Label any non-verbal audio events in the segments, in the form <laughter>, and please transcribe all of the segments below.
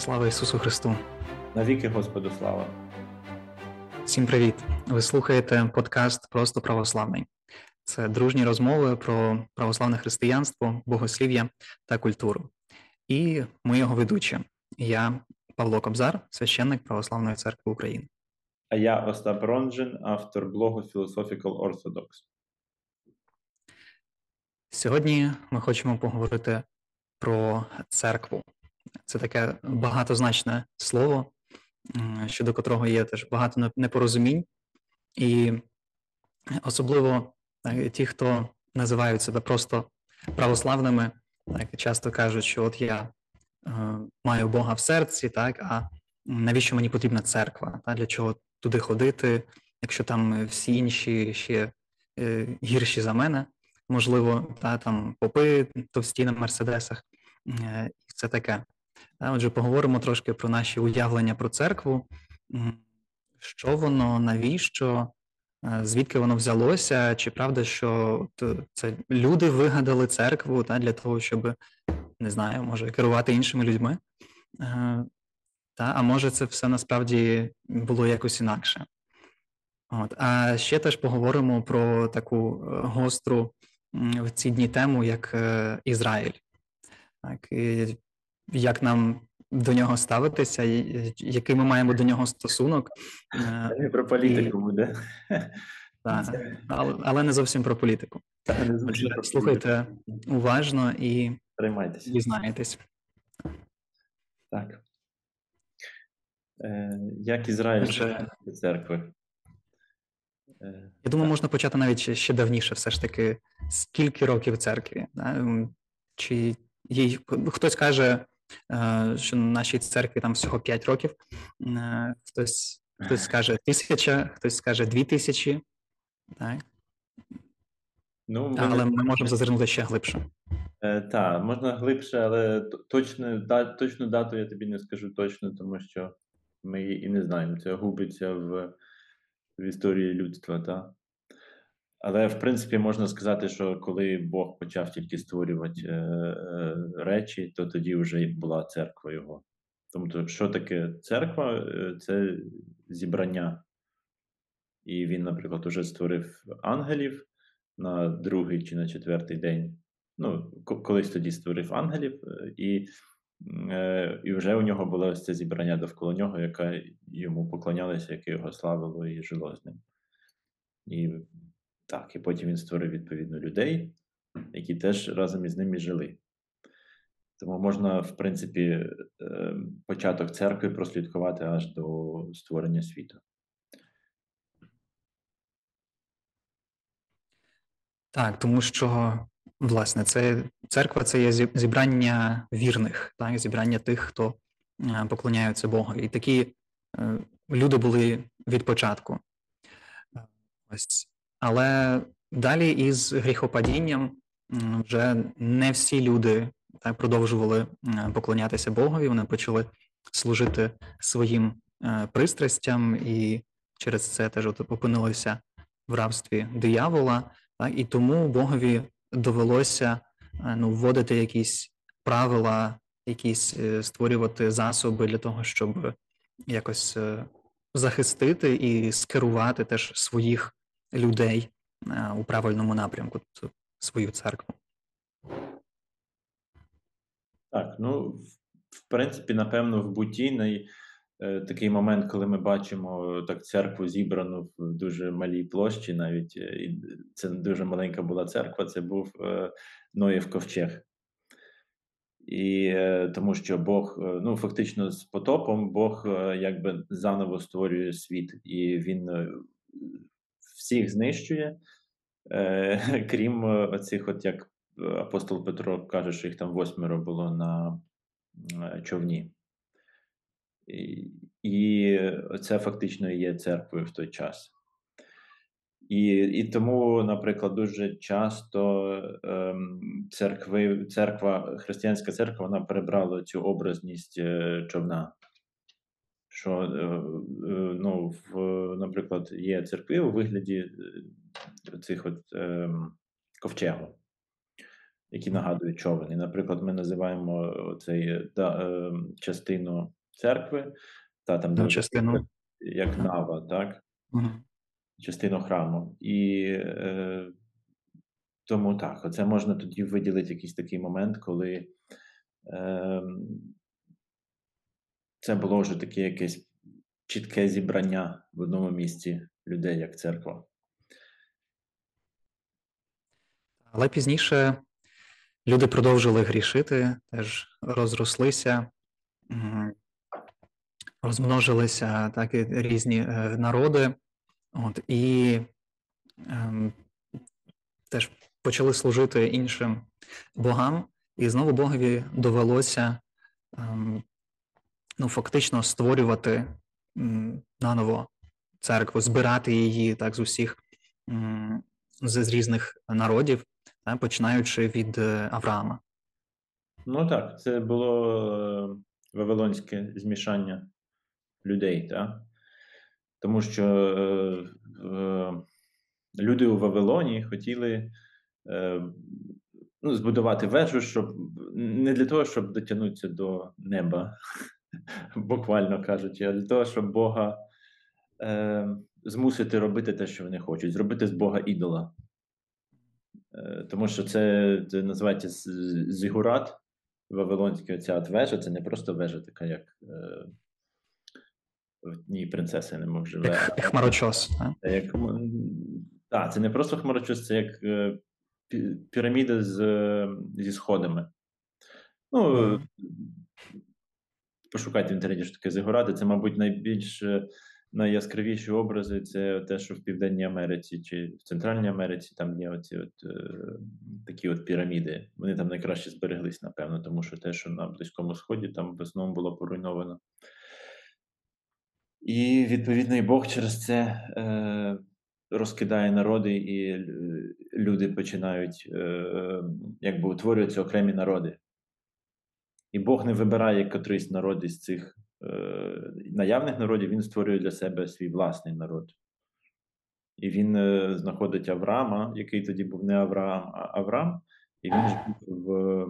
Слава Ісусу Христу! Навіки Господу слава! Всім привіт! Ви слухаєте подкаст Просто православний. Це дружні розмови про православне християнство, богослів'я та культуру. І ми його ведучі. Я Павло Кобзар, священник Православної церкви України. А я Остап Ронжин, автор блогу Philosophical Orthodox. Сьогодні ми хочемо поговорити про церкву. Це таке багатозначне слово, щодо котрого є теж багато непорозумінь, і особливо ті, хто називають себе просто православними, так часто кажуть, що от я е, маю Бога в серці, так а навіщо мені потрібна церква? Та для чого туди ходити, якщо там всі інші ще е, гірші за мене, можливо, та там попи товсті на мерседесах, е, все таке. Отже, поговоримо трошки про наші уявлення про церкву, що воно, навіщо, е, звідки воно взялося, чи правда, що це люди вигадали церкву та, для того, щоб не знаю, може керувати іншими людьми. Е, та, А може, це все насправді було якось інакше. От. А ще теж поговоримо про таку е, гостру в ці дні тему, як Ізраїль. Так, і як нам до нього ставитися, який ми маємо до нього стосунок. Не про політику і... буде. Так, але, але не зовсім про політику. Так, не зовсім про Слухайте політику. уважно і Приймайтеся. дізнаєтесь. Так. Е, Як Ізраїль Вже... церкви? Е, Я думаю, можна почати навіть ще давніше, все ж таки, скільки років церкві? Чи їй хтось каже що на нашій церкві там всього 5 років. Е, хтось хтось скаже тисяча, хтось скаже дві тисячі. Так? Ну, Але ми можемо зазирнути ще глибше. Е, Так, можна глибше, але точну, да, точну дату я тобі не скажу точно, тому що ми її і не знаємо. Це губиться в в історії людства. Та? Але в принципі можна сказати, що коли Бог почав тільки створювати е, е, речі, то тоді вже була церква його. Тобто, що таке церква? Е, це зібрання. І він, наприклад, уже створив ангелів на другий чи на четвертий день. Ну, колись тоді створив ангелів, е, і е, і вже у нього було ось це зібрання довкола нього, яке йому поклонялося, яке його славило і жило з ним. І так, і потім він створив відповідно людей, які теж разом із ними жили. Тому можна, в принципі, е, початок церкви прослідкувати аж до створення світу. Так, тому що, власне, це церква це є зібрання вірних, так, зібрання тих, хто е, поклоняються Богу. І такі е, люди були від початку. Ось але далі із гріхопадінням вже не всі люди так продовжували поклонятися Богові. Вони почали служити своїм е, пристрастям, і через це теж опинилися в рабстві диявола. Так, І тому Богові довелося е, ну, вводити якісь правила, якісь е, створювати засоби для того, щоб якось захистити і скерувати теж своїх людей е, у правильному напрямку свою церкву. Так, ну в принципі, напевно, в буті най, е, такий момент, коли ми бачимо так церкву зібрану в дуже малій площі, навіть е, і це дуже маленька була церква, це був Ноєв ковчег. І тому що Бог, ну фактично, з потопом Бог якби заново створює світ, і він всіх знищує, е, <laughs> крім е, оцих, от як апостол Петро каже, що їх там восьмеро було на е, човні. І, і це фактично є церквою в той час. І і тому, наприклад, дуже часто ем, церкви, церква, християнська церква вона перебрала цю образність е, човна що е, е, ну, в, наприклад, є церкви у вигляді е, цих от ковчегу. які нагадують човен. І, наприклад, ми називаємо цей да, е, частину церкви, та там Да, де частину. як нава, так? Мгм. частину храму. І е, тому так, оце можна тоді виділити якийсь такий момент, коли е, це було вже таке якесь чітке зібрання в одному місці людей, як церква. Але пізніше люди продовжили грішити, теж розрослися, розмножилися так і різні е, народи, от, і ем, теж почали служити іншим богам, і знову Богові довелося ем, ну, фактично створювати м, наново церкву, збирати її так з усіх з, з різних народів, та, починаючи від е, Авраама. Ну так, це було е, вавилонське змішання людей, так? Тому що е, е, люди у Вавилоні хотіли е, ну, збудувати вежу, щоб не для того, щоб дотягнутися до неба, <laughs> буквально кажучи, а для того, щоб Бога е, змусити робити те, що вони хочуть, зробити з Бога ідола. Е, тому що це, це називається зігурат, Вавилонська ця вежа, це не просто вежа, така, як е, в ній принцеса не мов живе. Як хмарочос. Та? Це як, так, це не просто хмарочос, це як е, піраміда з, е, зі сходами. Ну. Пошукайте в інтернеті, що таке зигурати. Це, мабуть, найбільш е, найяскравіші образи це те, що в Південній Америці чи в Центральній Америці там є оці от, е, такі от піраміди. Вони там найкраще збереглись, напевно, тому що те, що на Близькому Сході, там в основному було поруйновано. І відповідно і Бог через це е, розкидає народи, і е, люди починають е, якби утворюються окремі народи. І Бог не вибирає котрийсь народ із цих е, наявних народів, він створює для себе свій власний народ. І він е, знаходить Авраама, який тоді був не Авраам, а Авраам, і він жив в,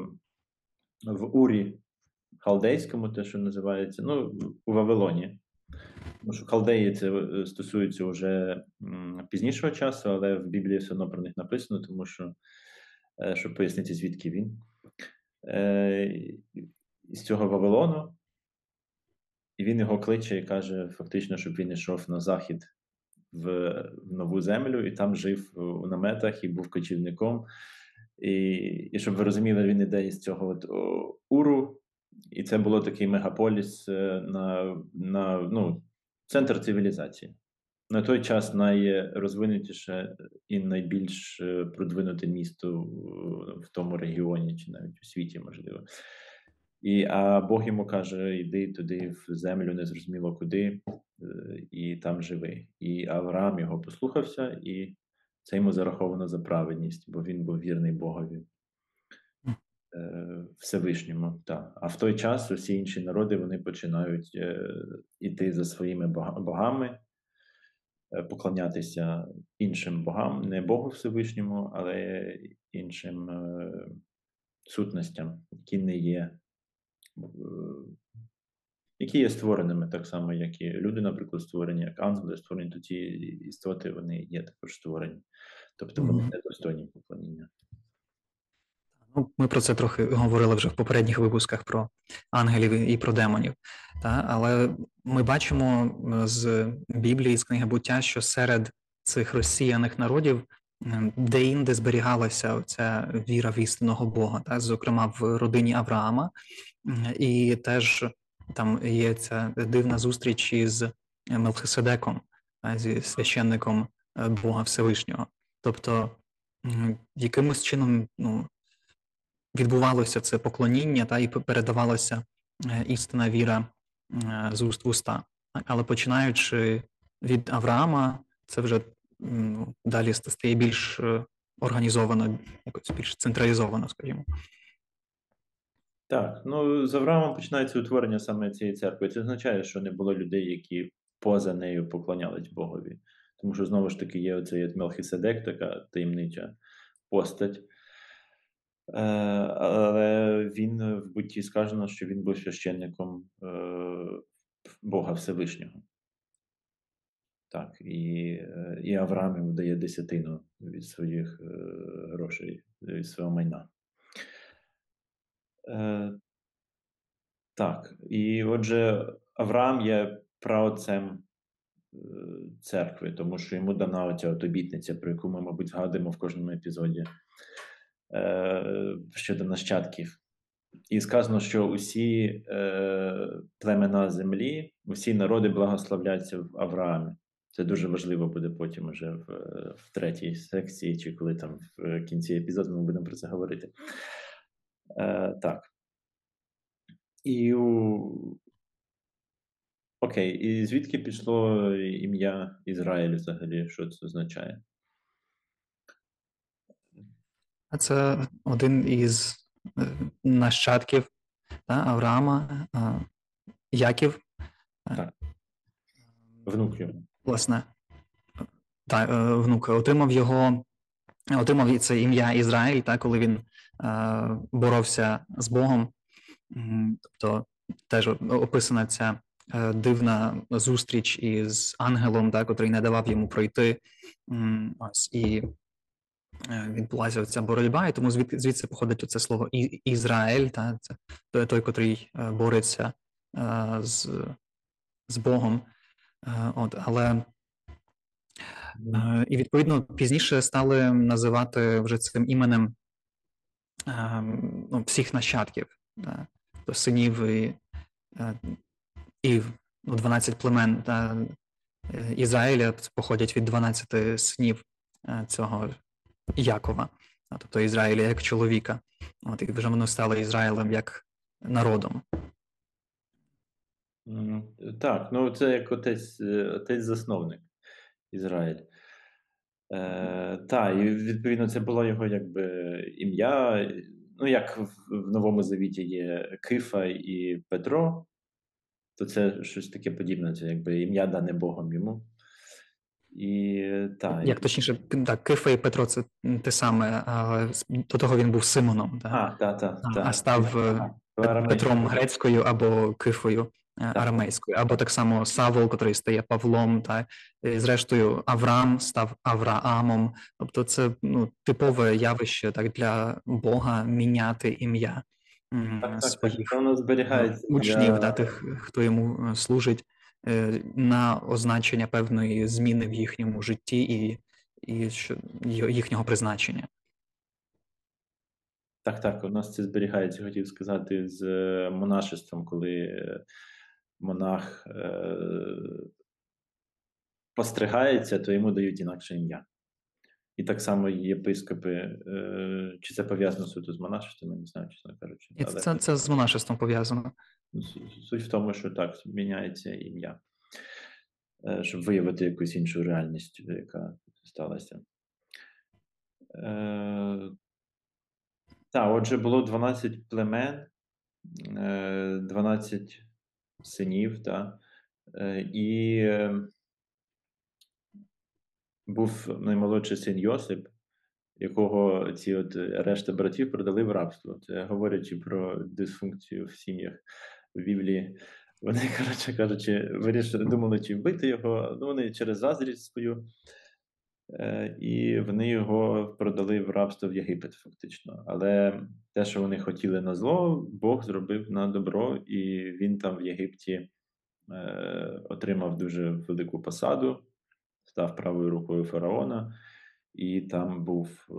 в Урі Халдейському, те, що називається, ну, у Вавилоні. Тому що халдеї це е, стосується вже пізнішого часу, але в Біблії все одно про них написано, тому що, е, щоб пояснити, звідки він. Е, з цього Вавилону, і він його кличе і каже, фактично, щоб він йшов на захід в, в нову землю, і там жив у наметах і був кочівником. І, і щоб ви розуміли, він іде із цього от, Уру, і це було такий мегаполіс е, на, на ну, центр цивілізації. На той час найрозвинутіше і найбільш е, продвинуте місто в- в тому регіоні, чи навіть у світі, можливо. І, а Бог йому каже: йди туди, в землю, незрозуміло куди, е, і там живи. І Авраам його послухався, і це йому зараховано за праведність, бо він був вірний Богові. е, Всевишньому, так. А в той час усі інші народи вони починають е, іти за своїми богами, е, поклонятися іншим богам, не Богу Всевишньому, але іншим е, сутностям, які не є, е, які є створеними так само, як і люди, наприклад, створені, як ангели створені, то ті істоти вони є також створені. Тобто вони недостойні поклоніння. Ну, ми про це трохи говорили вже в попередніх випусках про ангелів і про демонів. Та? Але ми бачимо е, з Біблії, з книги буття, що серед цих розсіяних народів де-інде зберігалася ця віра в істинного Бога, та? зокрема в родині Авраама. І теж там є ця дивна зустріч із Мелхиседеком, зі священником е, Бога Всевишнього. Тобто, якимось чином, ну, відбувалося це поклоніння, та і передавалася е, істинна віра е, з уст в уста. Але починаючи від Авраама, це вже ну, далі стає більш е, організовано, якось більш централізовано, скажімо. Так, ну з Авраамом починається утворення саме цієї церкви. Це означає, що не було людей, які поза нею поклонялись Богові. Тому що знову ж таки є оцей от Мелхиседек, така таємнича постать. Е, але він в бутті сказано, що він був священником е, Бога Всевишнього. Так, і е, і Авраам дає десятину від своїх грошей, від свого майна. Так, і отже, Авраам є праотцем церкви, тому що йому дана от обітниця, про яку ми, мабуть, згадуємо в кожному епізоді е, щодо нащадків. І сказано, що усі е, племена землі, усі народи благословляться в Авраамі. Це дуже важливо буде потім уже в, в третій секції, чи коли там в кінці епізоду ми будемо про це говорити. Е, Так. І у... Окей, і звідки пішло ім'я Ізраїль взагалі? Що це означає? А це один із е, нащадків та, Авраама, е, Яків. Е, так. Внук його. Власне, так, внук отримав його, отримав це ім'я Ізраїль, та, коли він боровся з Богом. Тобто теж описана ця дивна зустріч із ангелом, та, котрий не давав йому пройти. Ось і відбулася ця боротьба, і тому звід, звідси походить оце слово Ізраїль, та це той, той котрий е, бореться е, з з Богом. От, Але і відповідно пізніше стали називати вже цим іменем ну, всіх нащадків, то синів і і ну, 12 племен та Ізраїля походять від 12 синів цього Якова, тобто Ізраїля як чоловіка. От, І вже воно стало Ізраїлем як народом. Так, ну це як отець е, отець засновник Ізраїль. Е, Так, і відповідно це було його якби ім'я. Ну, як в Новому Завіті є Кифа і Петро, то це щось таке подібне, це якби ім'я дане Богом йому. І та, Як точніше, так, Кифа і Петро це те саме, а до того він був Симоном, так? А, та, та, а, а став е, а, Петром грецькою або Кифою е, арамейською, або так само Савол, який стає Павлом, та. І зрештою Авраам став Авраамом. Тобто, це ну, типове явище так для Бога міняти ім'я так, своїх так, воно зберігається учнів, для... да, тих, хто йому е, служить. Е, на означення певної зміни в їхньому житті і і їхнього призначення. Так, так, у нас це зберігається, хотів сказати, з е, монашеством, коли е, монах е, постригається, то йому дають інакше ім'я. І так само єпископи, чи це пов'язано суто з монашеством, я не знаю, чесно кажучи. Але... Це це з монашеством пов'язано. Суть в тому, що так, міняється ім'я, е, щоб виявити якусь іншу реальність, яка сталася. Е, Так, отже, було 12 племен, 12 е, синів, та, і був наймолодший син Йосип, якого ці от решта братів продали в рабство. Це говорячи про дисфункцію в сім'ях в Біблії. Вони, <laughs> коротше кажучи, вирішили, думали, чи вбити його. Ну, вони через заздрість свою, е, і вони його продали в рабство в Єгипет, фактично. Але те, що вони хотіли на зло, Бог зробив на добро, і він там в Єгипті е, отримав дуже велику посаду, став правою рукою фараона, і там був е,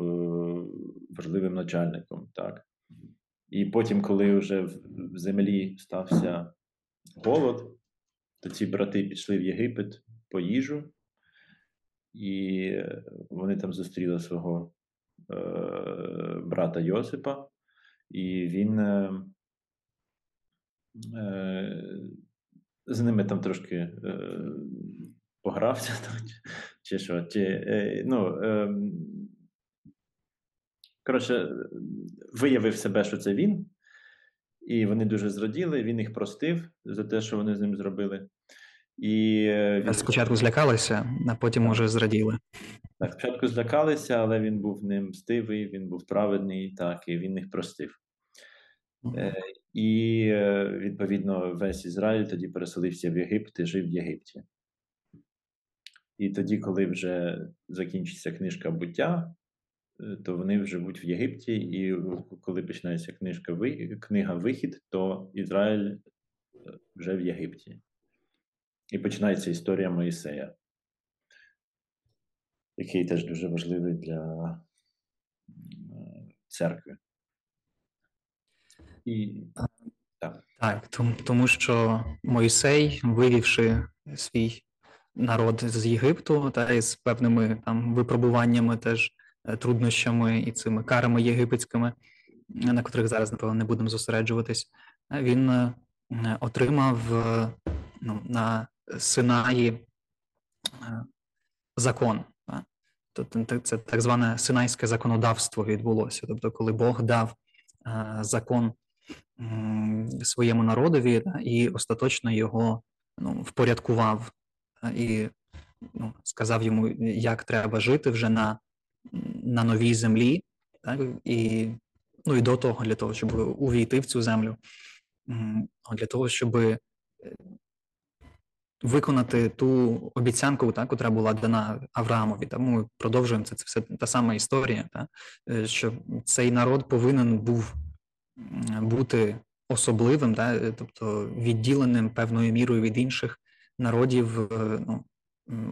важливим начальником. так. І потім, коли вже в землі стався голод, то ці брати пішли в Єгипет по їжу, і вони там зустріли свого е, брата Йосипа, і він е, е, з ними там трошки е, погрався, <laughs> чи що. чи, е, ну, е, Коротше, виявив себе, що це він, і вони дуже зраділи. Він їх простив за те, що вони з ним зробили. І е, він Спочатку злякалися, а потім Так. уже зраділи. так, спочатку злякалися, але він був ним мстивий, він був праведний, так, і він їх простив. Е, І е, відповідно весь Ізраїль тоді переселився в Єгипет і жив в Єгипті. І тоді, коли вже закінчиться книжка буття, то вони живуть в Єгипті, і коли починається книжка книга Вихід, то Ізраїль е, вже в Єгипті. І починається історія Моїсея, який теж дуже важливий для е, церкви. І так. Так, тому, тому що Мойсей, вивівши свій народ з Єгипту, та із певними там випробуваннями, теж е, труднощами і цими карами єгипетськими, е, на котрих зараз, напевно, не будемо зосереджуватись, е, він е, е, отримав е, ну, на Синаї е, закон. Тобто це так зване синайське законодавство відбулося. Тобто, коли Бог дав е, закон своєму народові і остаточно його ну, впорядкував і ну, сказав йому, як треба жити вже на, на новій землі, так, і, ну, і до того, для того, щоб увійти в цю землю, для того, щоб е, виконати ту обіцянку, так, котра була дана Авраамові. Тому ми продовжуємо це, це все та сама історія, так, е, що цей народ повинен був бути особливим, да, е, тобто відділеним певною мірою від інших народів, ну,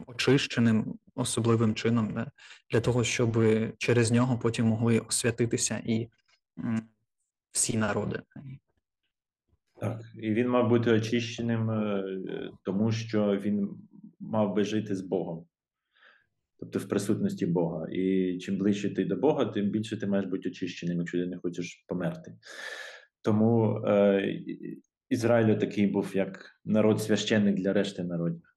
очищеним особливим чином, да, для того, щоб через нього потім могли освятитися і всі народи. Так, і він мав бути очищеним, е, е, тому що він мав би жити з Богом, тобто в присутності Бога. І чим ближче ти до Бога, тим більше ти маєш бути очищеним, якщо ти не хочеш померти. Тому е, Ізраїль такий був як народ священник для решти народів.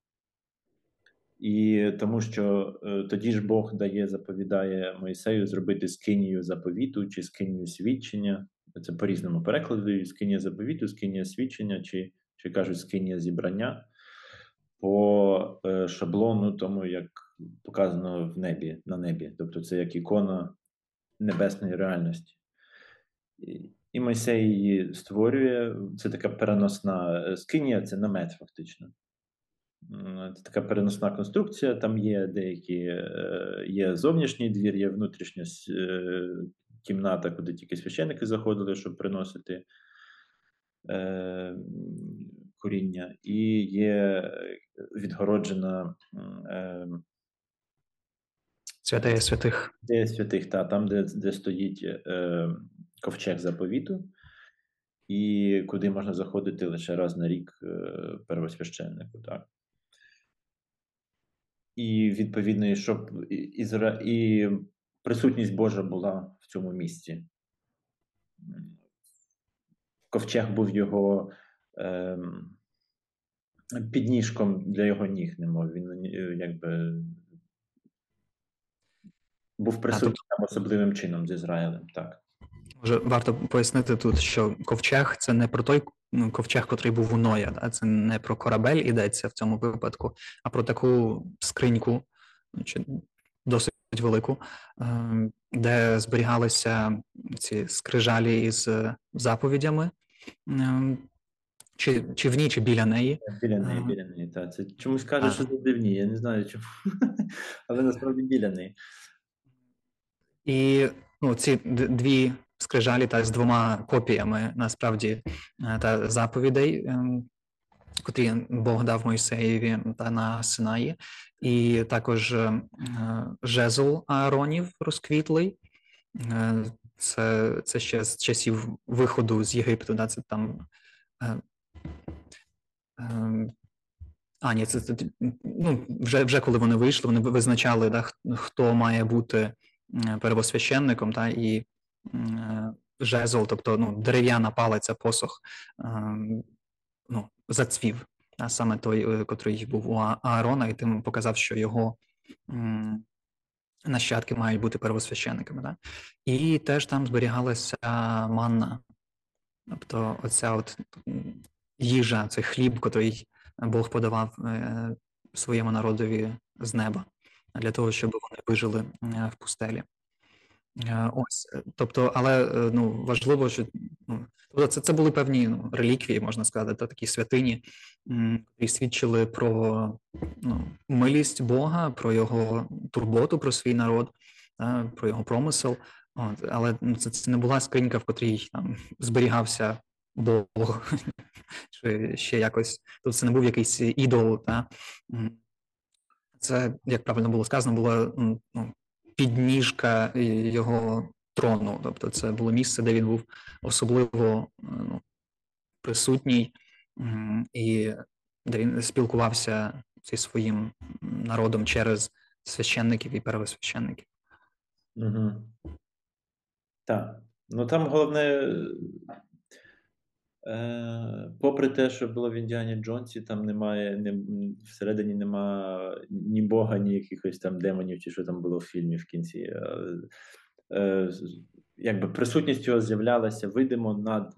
І тому що е, тоді ж Бог дає, заповідає Моїсею зробити скинію заповіту чи скинію свідчення. Це по-різному перекладу: скинія заповіту, скинія свідчення, чи, чи кажуть скинія зібрання по е, шаблону, тому як показано в небі, на небі. Тобто це як ікона небесної реальності. І, і Мойсей її створює. Це така переносна е, скинія, це намет, фактично. М, Це така переносна конструкція. Там є деякі е, є зовнішній двір, є внутрішня е, кімната, куди тільки священники заходили, щоб приносити е, коріння, і є відгороджена е, святих. де святих, та, там, де, де стоїть е, ковчег заповіту, і куди можна заходити лише раз на рік е, первосвященнику. Так. І відповідно, і щоб Ізра... і присутність Божа була в цьому місці. Ковчег був його ем, підніжком для його ніг, немов він е, якби був присутній там особливим чином з Ізраїлем. Так. Може, варто пояснити тут, що ковчег це не про той ну, ковчег, котрий був у Ноя, да? це не про корабель йдеться в цьому випадку, а про таку скриньку, чи досить велику, е, де зберігалися ці скрижалі із е, заповідями, е, чи, чи в ній, чи біля неї. Біля неї, Ага. біля неї. Та. Це чомусь каже, що це дивні, я не знаю чому. <laughs> Але насправді біля неї. І ну, ці дві скрижалі та з двома копіями насправді е, та заповідей, ем, котрі Бог дав Мойсеєві та на Синаї, і також е, жезл Ааронів розквітлий. Е, Це, це ще з часів виходу з Єгипту, да, це там. ем, А, ні, це, ну, вже, вже коли вони вийшли, вони визначали, да, хто має бути первосвященником, та, і жезл, тобто ну, дерев'яна палиця, посох, ем, ну, зацвів, а саме той, е, котрий був у Аарона, і тим показав, що його нащадки мають бути первосвященниками. Да? І теж там зберігалася манна, тобто оця от їжа, цей хліб, котрий Бог подавав своєму народові з неба для того, щоб вони вижили в пустелі. Ось, тобто, але ну важливо, що ну, тобто це це були певні ну, реліквії, можна сказати, та такі святині, які свідчили про ну, милість Бога, про його турботу про свій народ, та, про його промисел. От, Але ну, це, це не була скринька, в котрій там зберігався Бог, <laughs> чи ще якось. Тобто це не був якийсь ідол. Та? Це, як правильно було сказано, була ну, підніжка його трону. Тобто, це було місце, де він був особливо ну, присутній, і де він спілкувався зі своїм народом через священників і первосвященників. Угу. Так. Ну там головне, е, попри те, що було в Індіані Джонсі, там немає, не, всередині нема ні Бога, ні якихось там демонів, чи що там було в фільмі в кінці. Е, е, якби присутність його з'являлася видимо над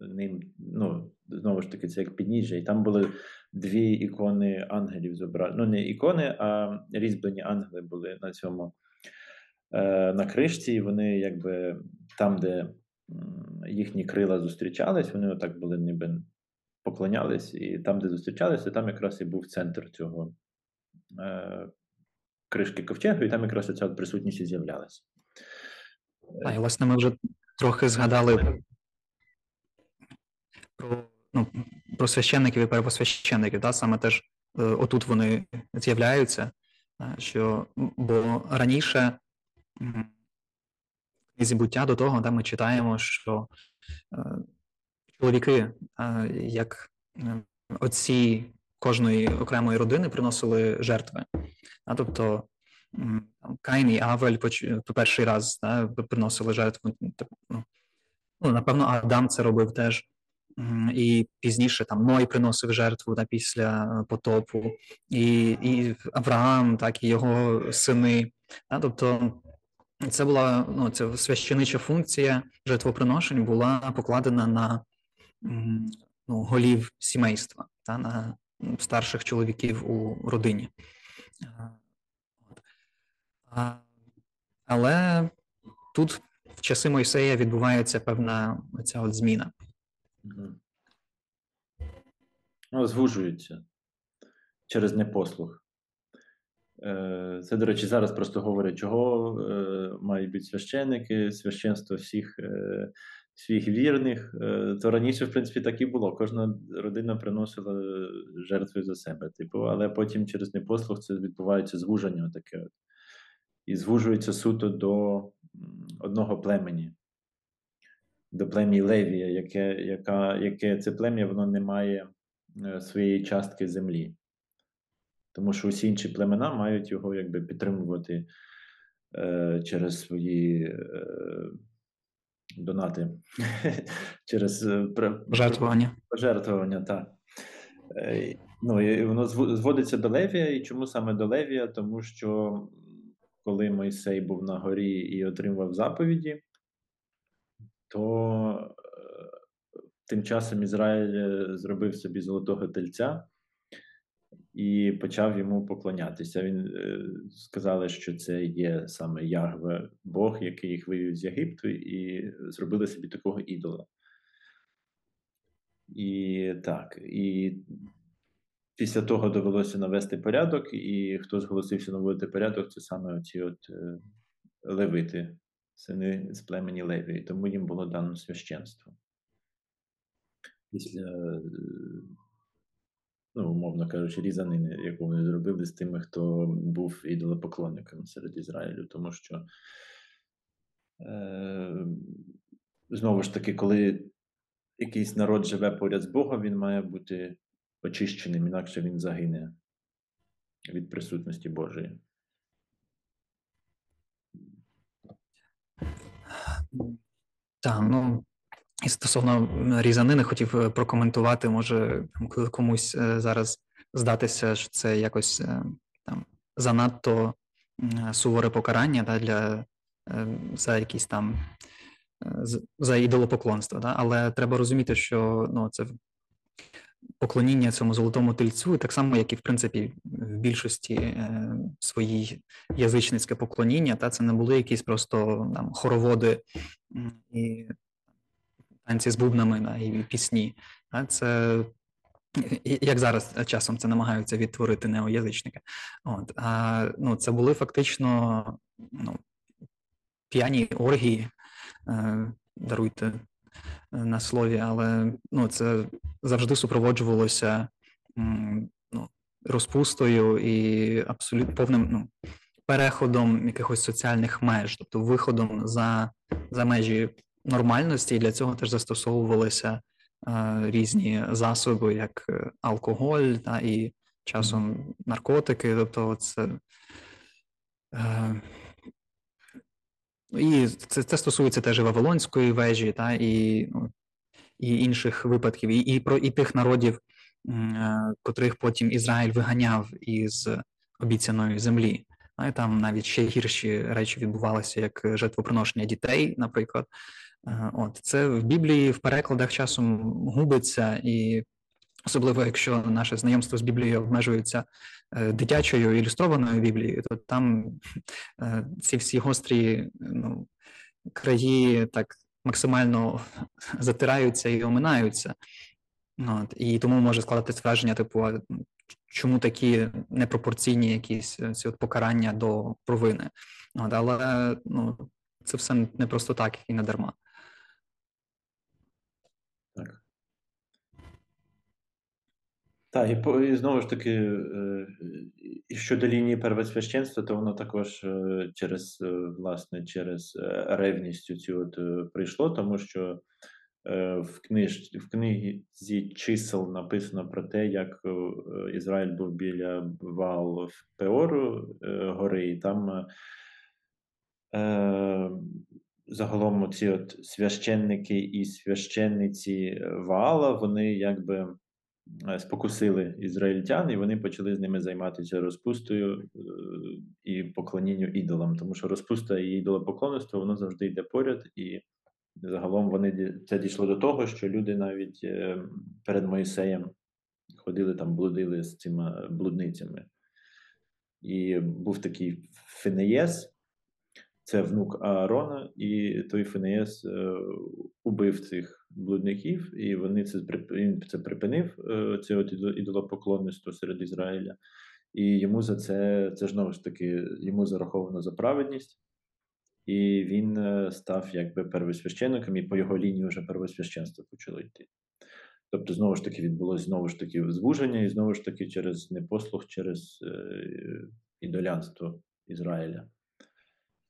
ним. Ну, знову ж таки, це як підніжжя. І там були дві ікони ангелів зображені. Ну, не ікони, а різьблені ангели були на цьому. Е, на кришці, і вони якби там, де їхні крила зустрічались, вони отак були ніби поклонялись, і там, де зустрічалися, там якраз і був центр цього е, кришки ковчегу, і там якраз ця присутність і з'являлася. А, і власне ми вже трохи згадали про ну, про священників і первосвященників, да? саме теж е, отут вони з'являються, що бо раніше книзі буття до того, де ми читаємо, що е, чоловіки, е, як е, отці кожної окремої родини, приносили жертви. Тобто Кайн і Авель по перший раз да, приносили жертву. Ну, ну, Напевно, Адам це робив теж. І пізніше там Ной приносив жертву да, після потопу, і і Авраам, так і його сини. Да, тобто це була ну, ця священича функція жертвоприношень була покладена на ну, голів сімейства та на старших чоловіків у родині. Але тут в часи Мойсея відбувається певна ця от зміна. Ну, звужується через непослух. Е, це, до речі, зараз просто говорять, чого е, мають бути священники, священство всіх е, всіх вірних. То раніше, в принципі, так і було. Кожна родина приносила жертви за себе. Типу, але потім через непослух це відбувається звуження таке. І звужується суто до одного племені, до плем'я Левія, яке яка, яке це плем'я воно не має своєї частки землі. Тому що усі інші племена мають його якби підтримувати е, через свої е, донати, <laughs> через е, пожертвування. Пожертвування, так. Е, ну, і Воно зводиться до Левія. І чому саме до Левія? Тому що коли Мойсей був на горі і отримав заповіді, то е, тим часом Ізраїль е, зробив собі золотого тельця і почав йому поклонятися. Він е, сказали, що це є саме Ягве Бог, який їх вивів з Єгипту, і зробили собі такого ідола. І так, і після того довелося навести порядок, і хто зголосився наводити порядок, це саме ці от е, левити, сини з племені Левії, тому їм було дано священство. Після ну, умовно кажучи, різанини, яку вони зробили з тими, хто був ідолопоклонником серед Ізраїлю, тому що е, знову ж таки, коли якийсь народ живе поряд з Богом, він має бути очищеним, інакше він загине від присутності Божої. Так, ну і стосовно різанини, хотів е, прокоментувати, може комусь е, зараз здатися, що це якось е, там занадто суворе покарання да, для за якісь там за ідолопоклонство. Да? Але треба розуміти, що ну, це поклоніння цьому золотому тельцю, так само, як і в принципі в більшості своїй язичницьке поклоніння, та це не були якісь просто там хороводи і танці з бубнами да, і пісні. А це як зараз часом це намагаються відтворити неоязичники. От а ну це були фактично ну, п'яні оргії, е, даруйте е, на слові, але ну це завжди супроводжувалося ну, розпустою і абсолютно повним ну, переходом якихось соціальних меж, тобто виходом за, за межі нормальності, і для цього теж застосовувалися е, різні засоби, як е, алкоголь та і часом наркотики. Тобто, це е, і це це стосується теж і Вавилонської вежі, та і ну, і інших випадків, і і про і тих народів, е, котрих потім Ізраїль виганяв із обіцяної землі. А там навіть ще гірші речі відбувалися, як жертвоприношення дітей, наприклад. Е, от це в Біблії в перекладах часом губиться, і особливо якщо наше знайомство з Біблією обмежується е, дитячою ілюстрованою Біблією, то там е, ці всі гострі ну, краї так максимально затираються і оминаються. От, І тому може складатись враження, типу, чому такі непропорційні якісь ці от покарання до провини. От, Але ну, це все не просто так і не дарма. Так. Так, і, і знову ж таки, е, щодо лінії первосвященства, то воно також е, через е, власне через ревність цю от прийшло, тому що в книж, в книзі чисел написано про те, як Ізраїль був біля Вал Пеору гори, і там загалом ці от священники і священниці Ваала, вони якби спокусили ізраїльтян, і вони почали з ними займатися розпустою е, і поклонінню ідолам, тому що розпуста і ідолопоклонництво воно завжди йде поряд, і загалом вони це дійшло до того, що люди навіть перед Моїсеєм ходили там, блудили з цими блудницями. І був такий Фенеєс, це внук Аарона, і той Фенеєс е, убив цих блудників, і вони це він це припинив, е, це от ідолопоклонництво серед Ізраїля. І йому за це це знову ж таки йому зараховано за праведність, і він е, став якби первосвященником, і по його лінії вже первосвященство почало йти. Тобто, знову ж таки, відбулося знову ж таки звуження, і знову ж таки через непослух, через е, ідолянство Ізраїля.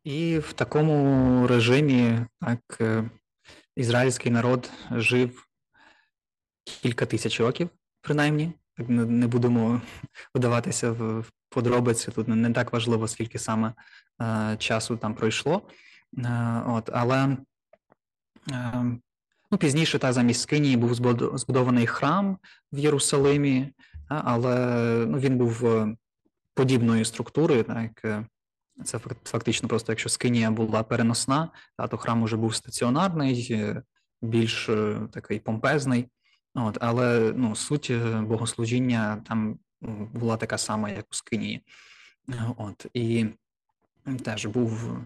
І в такому режимі так, е, ізраїльський народ жив кілька тисяч років, принаймні. Так не будемо вдаватися в подробиці. Тут не так важливо, скільки саме е, часу там пройшло. Е, от, Але е, ну, пізніше та замість Скинії був збудований храм в Єрусалимі, але ну, він був е, подібної структури, так. Це фактично просто, якщо скинія була переносна, то храм уже був стаціонарний, е, більш е, такий помпезний. От, Але ну, суть е, богослужіння там була така сама, як у скинії. От, І теж був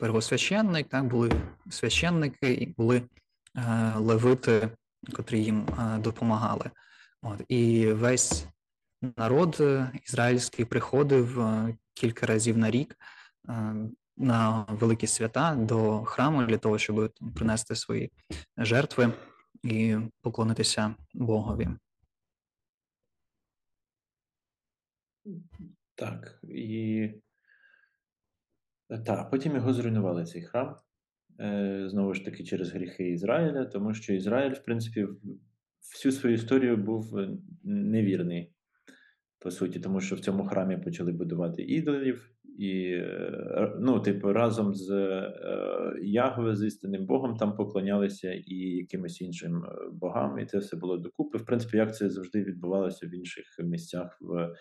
первосвященник, так, були священники і були е, левити, котрі їм е, допомагали. От, І весь народ ізраїльський приходив кілька разів на рік на великі свята до храму для того, щоб принести свої жертви і поклонитися Богові. Так, і так, потім його зруйнували цей храм. Е, знову ж таки, через гріхи Ізраїля, тому що Ізраїль, в принципі, всю свою історію був невірний, по суті, тому що в цьому храмі почали будувати ідолів, і е, ну, типу, разом з е, Ягве, з істинним Богом, там поклонялися і якимось іншим е, богам, і це все було докупи. В принципі, як це завжди відбувалося в інших місцях в,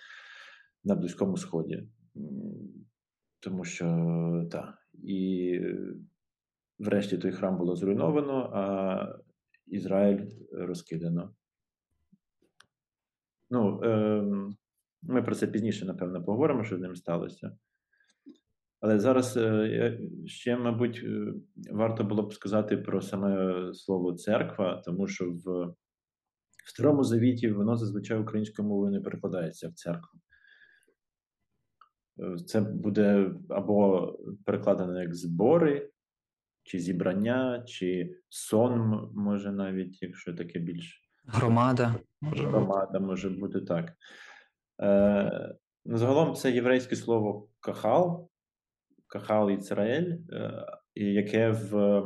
на Близькому Сході. Тому що так. І врешті той храм було зруйновано, а Ізраїль розкидано. Ну, е, ми про це пізніше, напевно, поговоримо, що з ним сталося. Але зараз е, ще, мабуть, е, варто було б сказати про саме слово церква, тому що в, в Старому Завіті воно зазвичай українською мовою не перекладається в церкву. Е, це буде або перекладено як збори, чи зібрання, чи сон, може навіть, якщо таке більш Громада. Громада може бути так. Е, ну, загалом це єврейське слово кахал, кахал е, і яке в, е,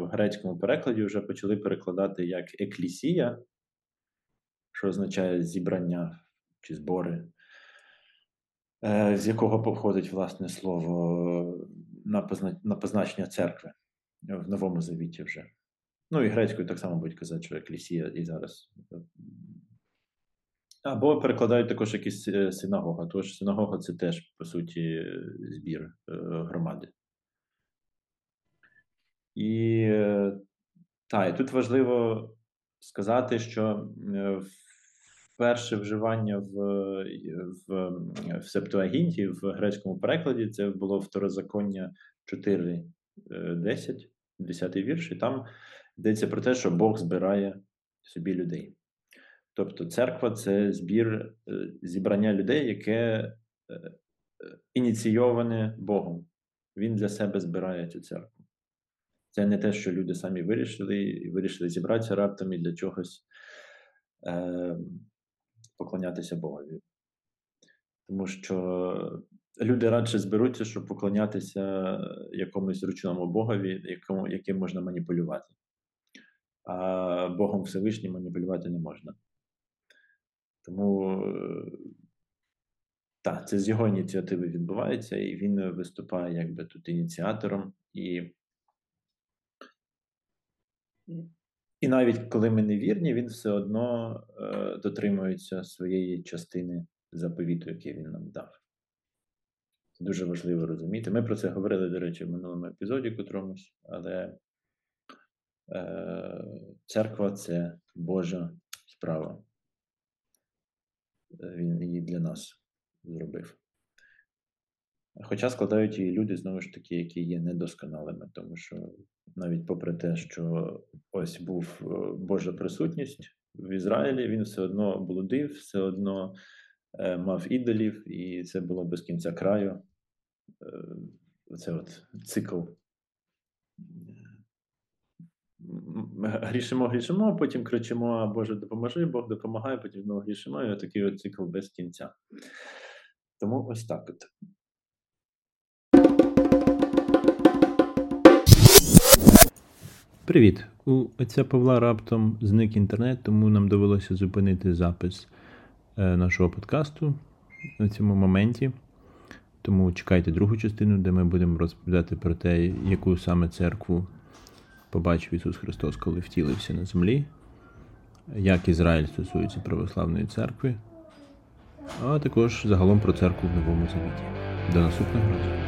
в грецькому перекладі вже почали перекладати як еклісія, що означає зібрання чи збори, е, з якого походить власне слово на позначення церкви в Новому Завіті вже. Ну і грецькою так само будуть казати, що еклісія і зараз. Або перекладають також якісь е, синагога. Тож синагога це теж, по суті, збір е, громади. І е, та, і тут важливо сказати, що перше вживання в, в, в Септуагінті, в грецькому перекладі, це було второзаконня 4, 10, 10 вірш, і там йдеться про те, що Бог збирає собі людей. Тобто церква це збір е, зібрання людей, яке е, е, ініційоване Богом. Він для себе збирає цю церкву. Це не те, що люди самі вирішили і вирішили зібратися раптом і для чогось е, поклонятися Богові. Тому що люди радше зберуться, щоб поклонятися якомусь ручному Богові, якому, яким можна маніпулювати. А Богом Всевишнім маніпулювати не можна. Тому так, це з його ініціативи відбувається, і він виступає якби тут ініціатором. І і навіть коли ми не вірні, він все одно е, дотримується своєї частини заповіту, який він нам дав. Це дуже важливо розуміти. Ми про це говорили, до речі, в минулому епізоді котромусь, але е, церква це Божа справа. Він її для нас зробив. Хоча складають її люди, знову ж таки, які є недосконалими, тому що навіть попри те, що ось був е, Божа присутність в Ізраїлі, він все одно блудив, все одно е, мав ідолів, і це було без кінця краю. Е, це от цикл. Грішимо, грішимо, потім кричимо: Боже, допоможи, Бог допомагає, потім знову грішимо, і отакий от цикл без кінця. Тому ось так от. Привіт! У отця Павла раптом зник інтернет, тому нам довелося зупинити запис е, нашого подкасту на цьому моменті. Тому чекайте другу частину, де ми будемо розповідати про те, яку саме церкву побачив Ісус Христос, коли втілився на землі, як Ізраїль стосується православної церкви, а також загалом про церкву в Новому Завіті. До наступного разу.